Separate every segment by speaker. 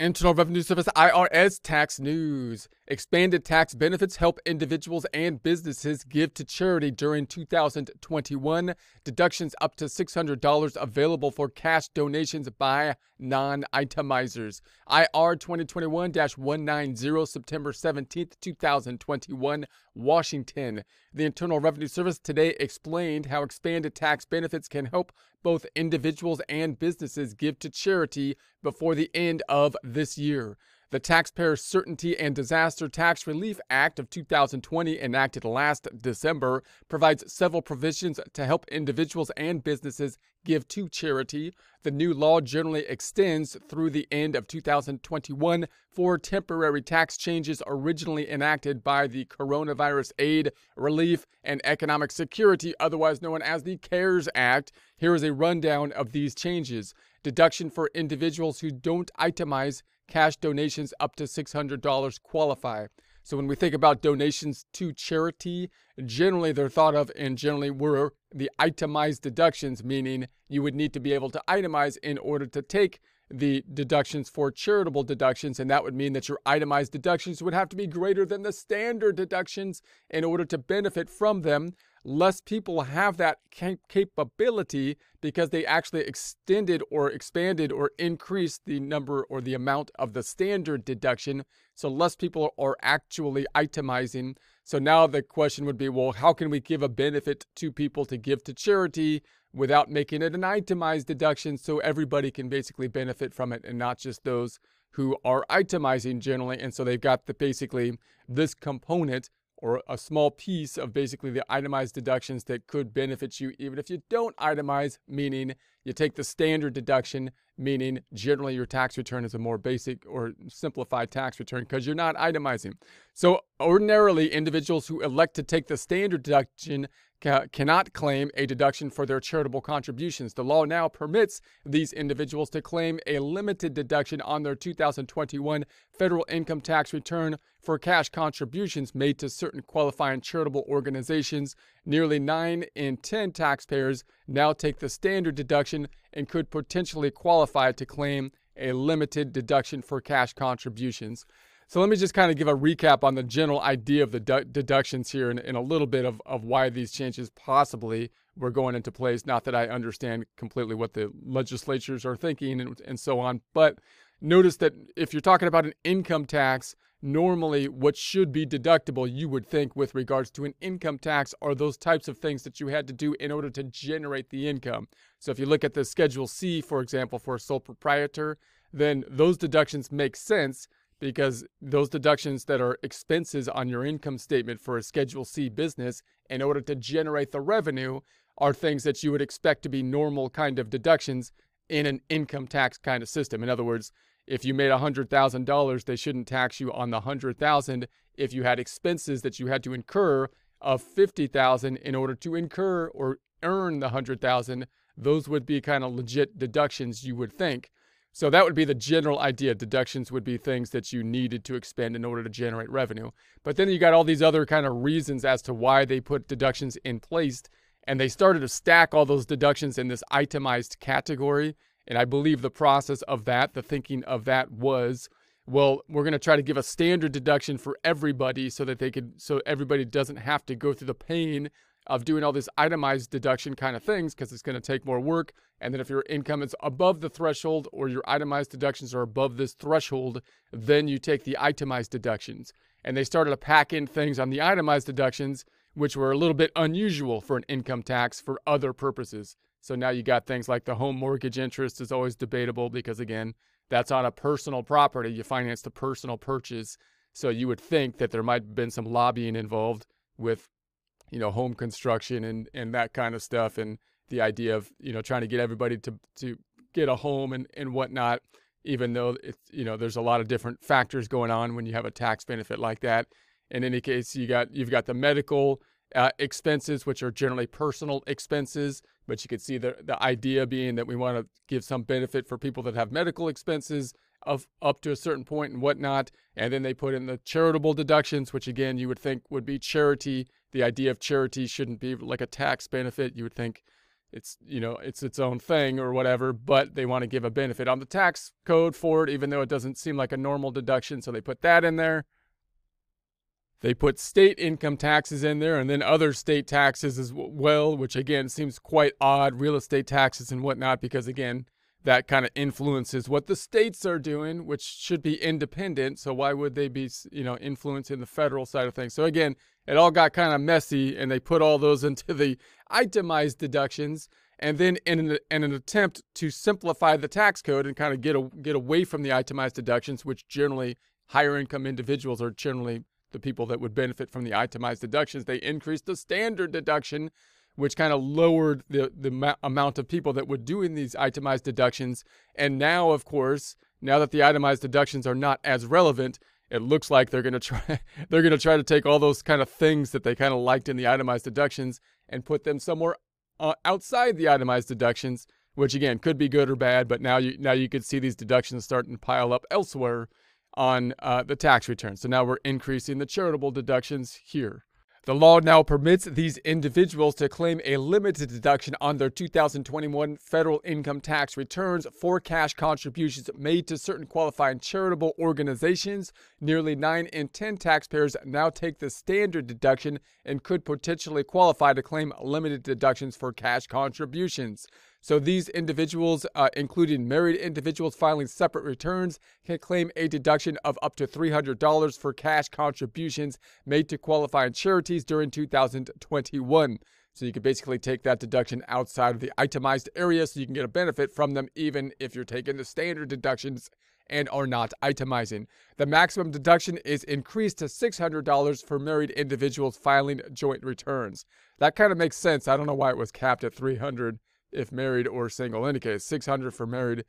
Speaker 1: Internal Revenue Service IRS tax news. Expanded tax benefits help individuals and businesses give to charity during 2021. Deductions up to $600 available for cash donations by non itemizers. IR 2021 190, September 17, 2021, Washington. The Internal Revenue Service today explained how expanded tax benefits can help both individuals and businesses give to charity before the end of this year. The Taxpayer Certainty and Disaster Tax Relief Act of 2020, enacted last December, provides several provisions to help individuals and businesses give to charity. The new law generally extends through the end of 2021 for temporary tax changes originally enacted by the Coronavirus Aid, Relief, and Economic Security, otherwise known as the CARES Act. Here is a rundown of these changes. Deduction for individuals who don't itemize cash donations up to $600 qualify. So when we think about donations to charity, generally they're thought of and generally were the itemized deductions, meaning you would need to be able to itemize in order to take the deductions for charitable deductions, and that would mean that your itemized deductions would have to be greater than the standard deductions in order to benefit from them less people have that capability because they actually extended or expanded or increased the number or the amount of the standard deduction. So less people are actually itemizing. So now the question would be well, how can we give a benefit to people to give to charity without making it an itemized deduction so everybody can basically benefit from it and not just those who are itemizing generally? And so they've got the basically this component or a small piece of basically the itemized deductions that could benefit you even if you don't itemize, meaning you take the standard deduction, meaning generally your tax return is a more basic or simplified tax return because you're not itemizing. So, ordinarily, individuals who elect to take the standard deduction ca- cannot claim a deduction for their charitable contributions. The law now permits these individuals to claim a limited deduction on their 2021 federal income tax return for cash contributions made to certain qualifying charitable organizations. Nearly 9 in 10 taxpayers now take the standard deduction and could potentially qualify to claim a limited deduction for cash contributions. So let me just kind of give a recap on the general idea of the du- deductions here and, and, a little bit of, of why these changes possibly were going into place. Not that I understand completely what the legislatures are thinking and, and so on, but notice that if you're talking about an income tax, normally what should be deductible, you would think, with regards to an income tax, are those types of things that you had to do in order to generate the income. So if you look at the Schedule C, for example, for a sole proprietor, then those deductions make sense because those deductions that are expenses on your income statement for a Schedule C business in order to generate the revenue are things that you would expect to be normal kind of deductions in an income tax kind of system. In other words, if you made $100,000, they shouldn't tax you on the 100,000 if you had expenses that you had to incur of 50,000 in order to incur or earn the 100,000, those would be kind of legit deductions you would think. So that would be the general idea. Deductions would be things that you needed to expend in order to generate revenue. But then you got all these other kind of reasons as to why they put deductions in place. And they started to stack all those deductions in this itemized category. And I believe the process of that, the thinking of that was, well, we're going to try to give a standard deduction for everybody so that they could, so everybody doesn't have to go through the pain of doing all this itemized deduction kind of things because it's going to take more work. And then if your income is above the threshold or your itemized deductions are above this threshold, then you take the itemized deductions. And they started to pack in things on the itemized deductions, which were a little bit unusual for an income tax for other purposes. So now you got things like the home mortgage interest is always debatable because, again, that's on a personal property. You finance the personal purchase. So you would think that there might have been some lobbying involved with you know, home construction and, and that kind of stuff and the idea of, you know, trying to get everybody to, to get a home and, and whatnot, even though it's, you know, there's a lot of different factors going on when you have a tax benefit like that. In any case, you got, you've got the medical uh, expenses, which are generally personal expenses, but you can see the, the idea being that we want to give some benefit for people that have medical expenses of up to a certain point and whatnot. And then they put in the charitable deductions, which again, you would think would be charity the idea of charity shouldn't be like a tax benefit. You would think it's you know it's its own thing or whatever but they want to give a benefit on the tax code for it even though it doesn't seem like a normal deduction so they put that in there they put state income taxes in there and then other state taxes as well which again seems quite odd real estate taxes and whatnot because again that kind of influences what the states are doing which should be independent so why would they be you know influencing the federal side of things? So again it all got kind of messy and they put all those into the itemized deductions and then in an, in an attempt to simplify the tax code and kind of get a, get away from the itemized deductions which generally higher income individuals are generally the people that would benefit from the itemized deductions they increased the standard deduction which kind of lowered the the ma- amount of people that were doing these itemized deductions. And now of course now that the itemized deductions are not as relevant it looks like they're going to try they're going to try to take all those kind of things that they kind of liked in the itemized deductions and put them somewhere uh, outside the itemized deductions which again could be good or bad but now you now you could see these deductions starting to pile up elsewhere on uh, the tax return so now we're increasing the charitable deductions here the law now permits these individuals to claim a limited deduction on their 2021 federal income tax returns for cash contributions made to certain qualifying charitable organizations. Nearly 9 in 10 taxpayers now take the standard deduction and could potentially qualify to claim limited deductions for cash contributions. So these individuals, uh, including married individuals filing separate returns, can claim a deduction of up to $300 for cash contributions made to qualifying charities during 2021. So you can basically take that deduction outside of the itemized area so you can get a benefit from them even if you're taking the standard deductions and are not itemizing. The maximum deduction is increased to $600 for married individuals filing joint returns. That kind of makes sense. I don't know why it was capped at 300 if married or single. In any case, 600 for married.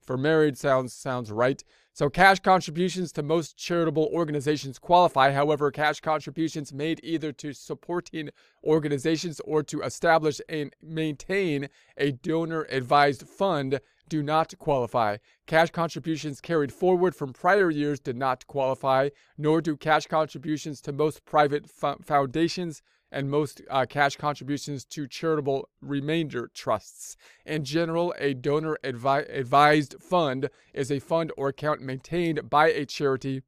Speaker 1: For married sounds sounds right. So cash contributions to most charitable organizations qualify. However, cash contributions made either to supporting organizations or to establish and maintain a donor advised fund do not qualify. Cash contributions carried forward from prior years did not qualify, nor do cash contributions to most private foundations and most uh, cash contributions to charitable remainder trusts. In general, a donor advi- advised fund is a fund or account maintained by a charity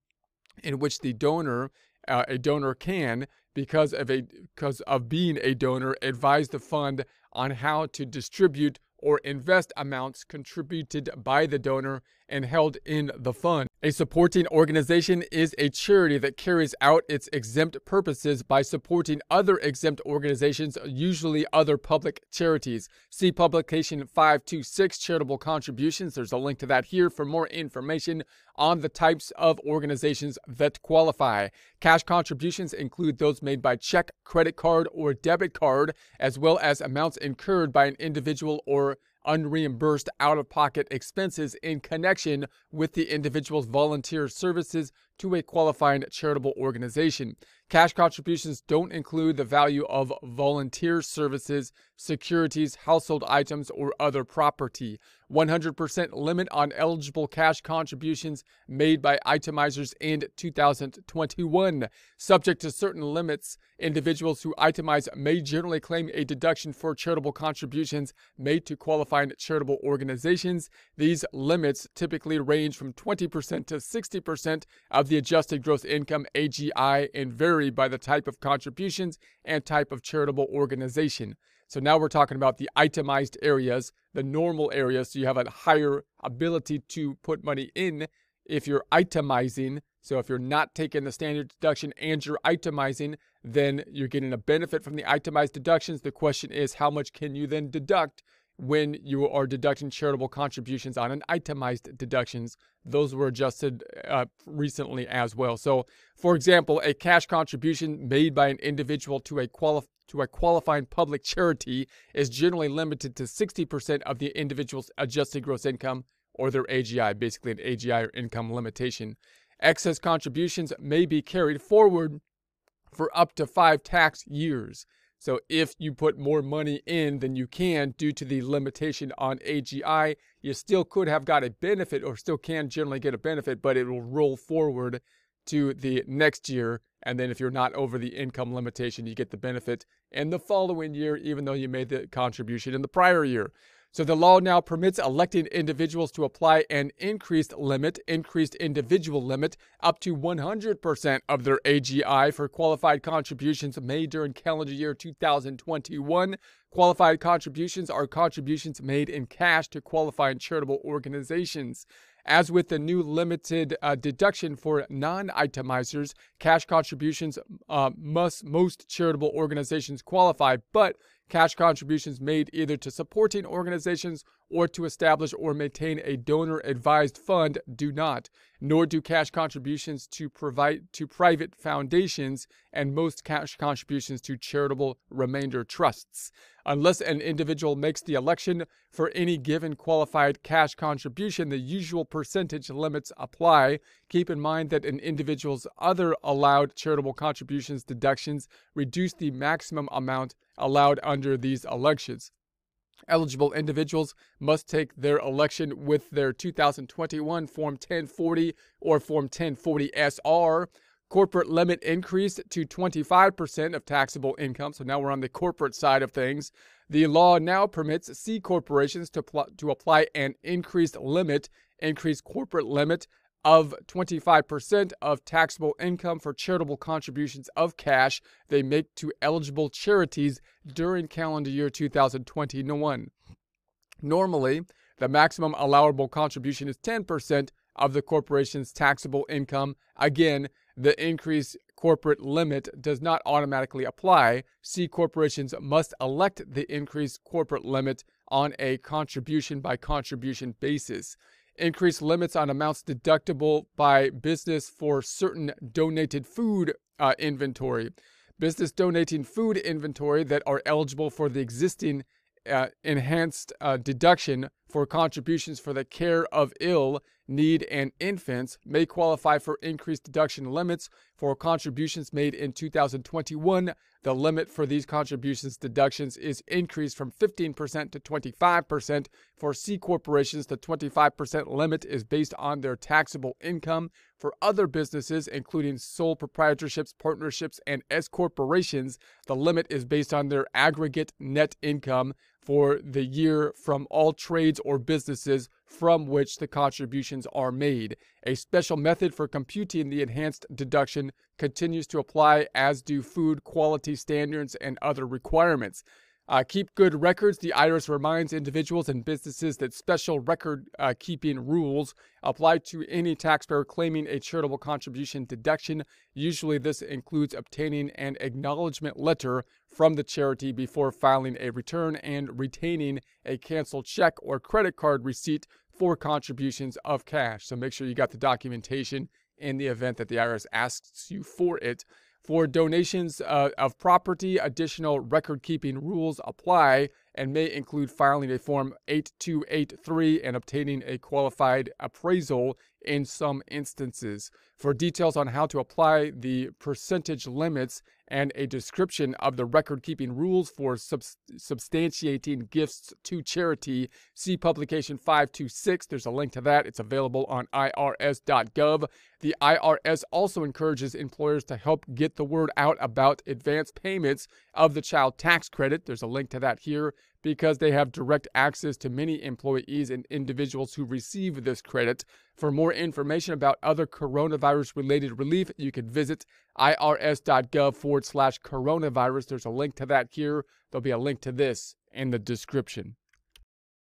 Speaker 1: in which the donor uh, a donor can because of a because of being a donor advise the fund on how to distribute or invest amounts contributed by the donor and held in the fund. A supporting organization is a charity that carries out its exempt purposes by supporting other exempt organizations, usually other public charities. See publication 526 Charitable Contributions. There's a link to that here for more information on the types of organizations that qualify. Cash contributions include those made by check, credit card, or debit card, as well as amounts incurred by an individual or unreimbursed out of pocket expenses in connection with the individual's volunteer services to a qualifying charitable organization. Cash contributions don't include the value of volunteer services, securities, household items, or other property. 100% limit on eligible cash contributions made by itemizers in 2021. Subject to certain limits, individuals who itemize may generally claim a deduction for charitable contributions made to qualifying charitable organizations. These limits typically range from 20% to 60% of the adjusted gross income AGI and vary by the type of contributions and type of charitable organization. So now we're talking about the itemized areas, the normal areas. So you have a higher ability to put money in if you're itemizing. So if you're not taking the standard deduction and you're itemizing, then you're getting a benefit from the itemized deductions. The question is, how much can you then deduct when you are deducting charitable contributions on an itemized deductions. Those were adjusted uh, recently as well. So, for example, a cash contribution made by an individual to a quali- to a qualifying public charity is generally limited to 60% of the individual's adjusted gross income or their AGI, basically an AGI or income limitation. Excess contributions may be carried forward for up to five tax years. So if you put more money in than you can due to the limitation on AGI, you still could have got a benefit or still can generally get a benefit, but it will roll forward to the next year And then if you're not over the income limitation, you get the benefit in the following year, even though you made the contribution in the prior year. So the law now permits elected individuals to apply an increased limit, increased individual limit, up to 100% of their AGI for qualified contributions made during calendar year 2021. Qualified contributions are contributions made in cash to qualifying charitable organizations. As with the new limited uh, deduction for non itemizers, cash contributions uh, must most charitable organizations qualify, but cash contributions made either to supporting organizations or to establish or maintain a donor advised fund do not, nor do cash contributions to provide to private foundations and most cash contributions to charitable remainder trusts. Unless an individual makes the election for any given qualified cash contribution, the usual percentage limits apply. Keep in mind that an individual's other allowed charitable contributions deductions reduce the maximum amount allowed under these elections. Eligible individuals must take their election with their 2021 Form 1040 or Form 1040 SR. Corporate limit increased to 25% of taxable income. So now we're on the corporate side of things. The law now permits C corporations to, pl- to apply an increased limit, increased corporate limit of 25% of taxable income for charitable contributions of cash they make to eligible charities during calendar year 2021. Normally, the maximum allowable contribution is 10% of the corporation's taxable income. Again, the increased corporate limit does not automatically apply. C corporations must elect the increased corporate limit on a contribution by contribution basis increase limits on amounts deductible by business for certain donated food uh, inventory. Business donating food inventory that are eligible for the existing uh, enhanced uh, deduction for contributions for the care of ill, need, and infants may qualify for increased deduction limits for contributions made in 2021. The limit for these contributions deductions is increased from 15% to 25%. For C corporations, the 25% limit is based on their taxable income. For other businesses, including sole proprietorships, partnerships, and S corporations, the limit is based on their aggregate net income for the year from all trades or businesses from which the contributions are made. A special method for computing the enhanced deduction continues to apply, as do food quality standards and other requirements. Uh, keep good records. The IRS reminds individuals and businesses that special record uh, keeping rules apply to any taxpayer claiming a charitable contribution deduction. Usually, this includes obtaining an acknowledgement letter from the charity before filing a return and retaining a canceled check or credit card receipt for contributions of cash. So make sure you got the documentation in the event that the IRS asks you for it. For donations uh, of property, additional record keeping rules apply and may include filing a Form 8283 and obtaining a qualified appraisal in some instances. For details on how to apply the percentage limits and a description of the record keeping rules for subs- substantiating gifts to charity, see publication 526. There's a link to that. It's available on irs.gov. The IRS also encourages employers to help get the word out about advance payments of the child tax credit. There's a link to that here because they have direct access to many employees and individuals who receive this credit. For more information about other coronavirus related relief, you can visit irs.gov forward slash coronavirus. There's a link to that here. There'll be a link to this in the description.